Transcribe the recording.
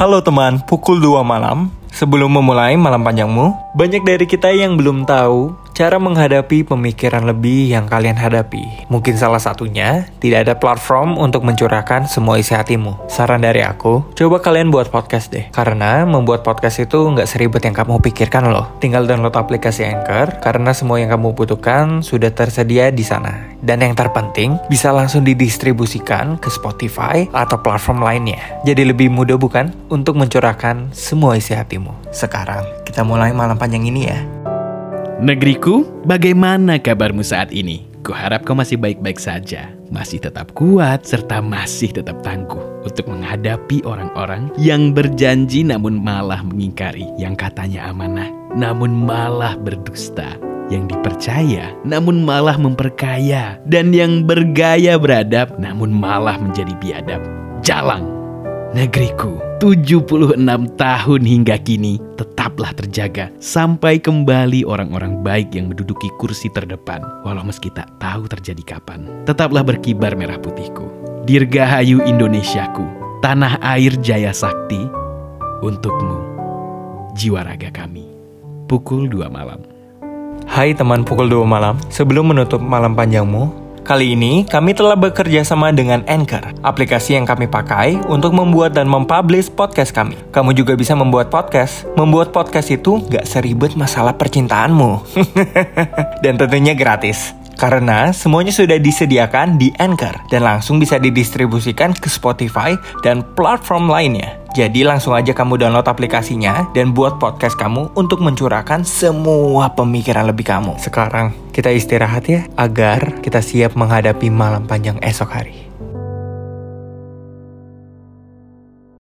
Halo teman, pukul 2 malam. Sebelum memulai malam panjangmu, banyak dari kita yang belum tahu cara menghadapi pemikiran lebih yang kalian hadapi. Mungkin salah satunya, tidak ada platform untuk mencurahkan semua isi hatimu. Saran dari aku, coba kalian buat podcast deh. Karena membuat podcast itu nggak seribet yang kamu pikirkan loh. Tinggal download aplikasi Anchor, karena semua yang kamu butuhkan sudah tersedia di sana. Dan yang terpenting, bisa langsung didistribusikan ke Spotify atau platform lainnya. Jadi lebih mudah bukan untuk mencurahkan semua isi hatimu. Sekarang, kita mulai malam panjang ini ya. Negeriku, bagaimana kabarmu saat ini? Kuharap kau masih baik-baik saja, masih tetap kuat, serta masih tetap tangguh untuk menghadapi orang-orang yang berjanji namun malah mengingkari, yang katanya amanah, namun malah berdusta, yang dipercaya namun malah memperkaya, dan yang bergaya beradab namun malah menjadi biadab. Jalang, negeriku, 76 tahun hingga kini tetaplah terjaga sampai kembali orang-orang baik yang menduduki kursi terdepan walau meski tak tahu terjadi kapan. Tetaplah berkibar merah putihku. Dirgahayu Indonesiaku, tanah air jaya sakti, untukmu, jiwa raga kami. Pukul 2 malam. Hai teman pukul 2 malam, sebelum menutup malam panjangmu, Kali ini kami telah bekerja sama dengan Anchor, aplikasi yang kami pakai untuk membuat dan mempublish podcast kami. Kamu juga bisa membuat podcast. Membuat podcast itu gak seribet masalah percintaanmu. dan tentunya gratis. Karena semuanya sudah disediakan di Anchor dan langsung bisa didistribusikan ke Spotify dan platform lainnya. Jadi langsung aja kamu download aplikasinya dan buat podcast kamu untuk mencurahkan semua pemikiran lebih kamu. Sekarang kita istirahat ya agar kita siap menghadapi malam panjang esok hari.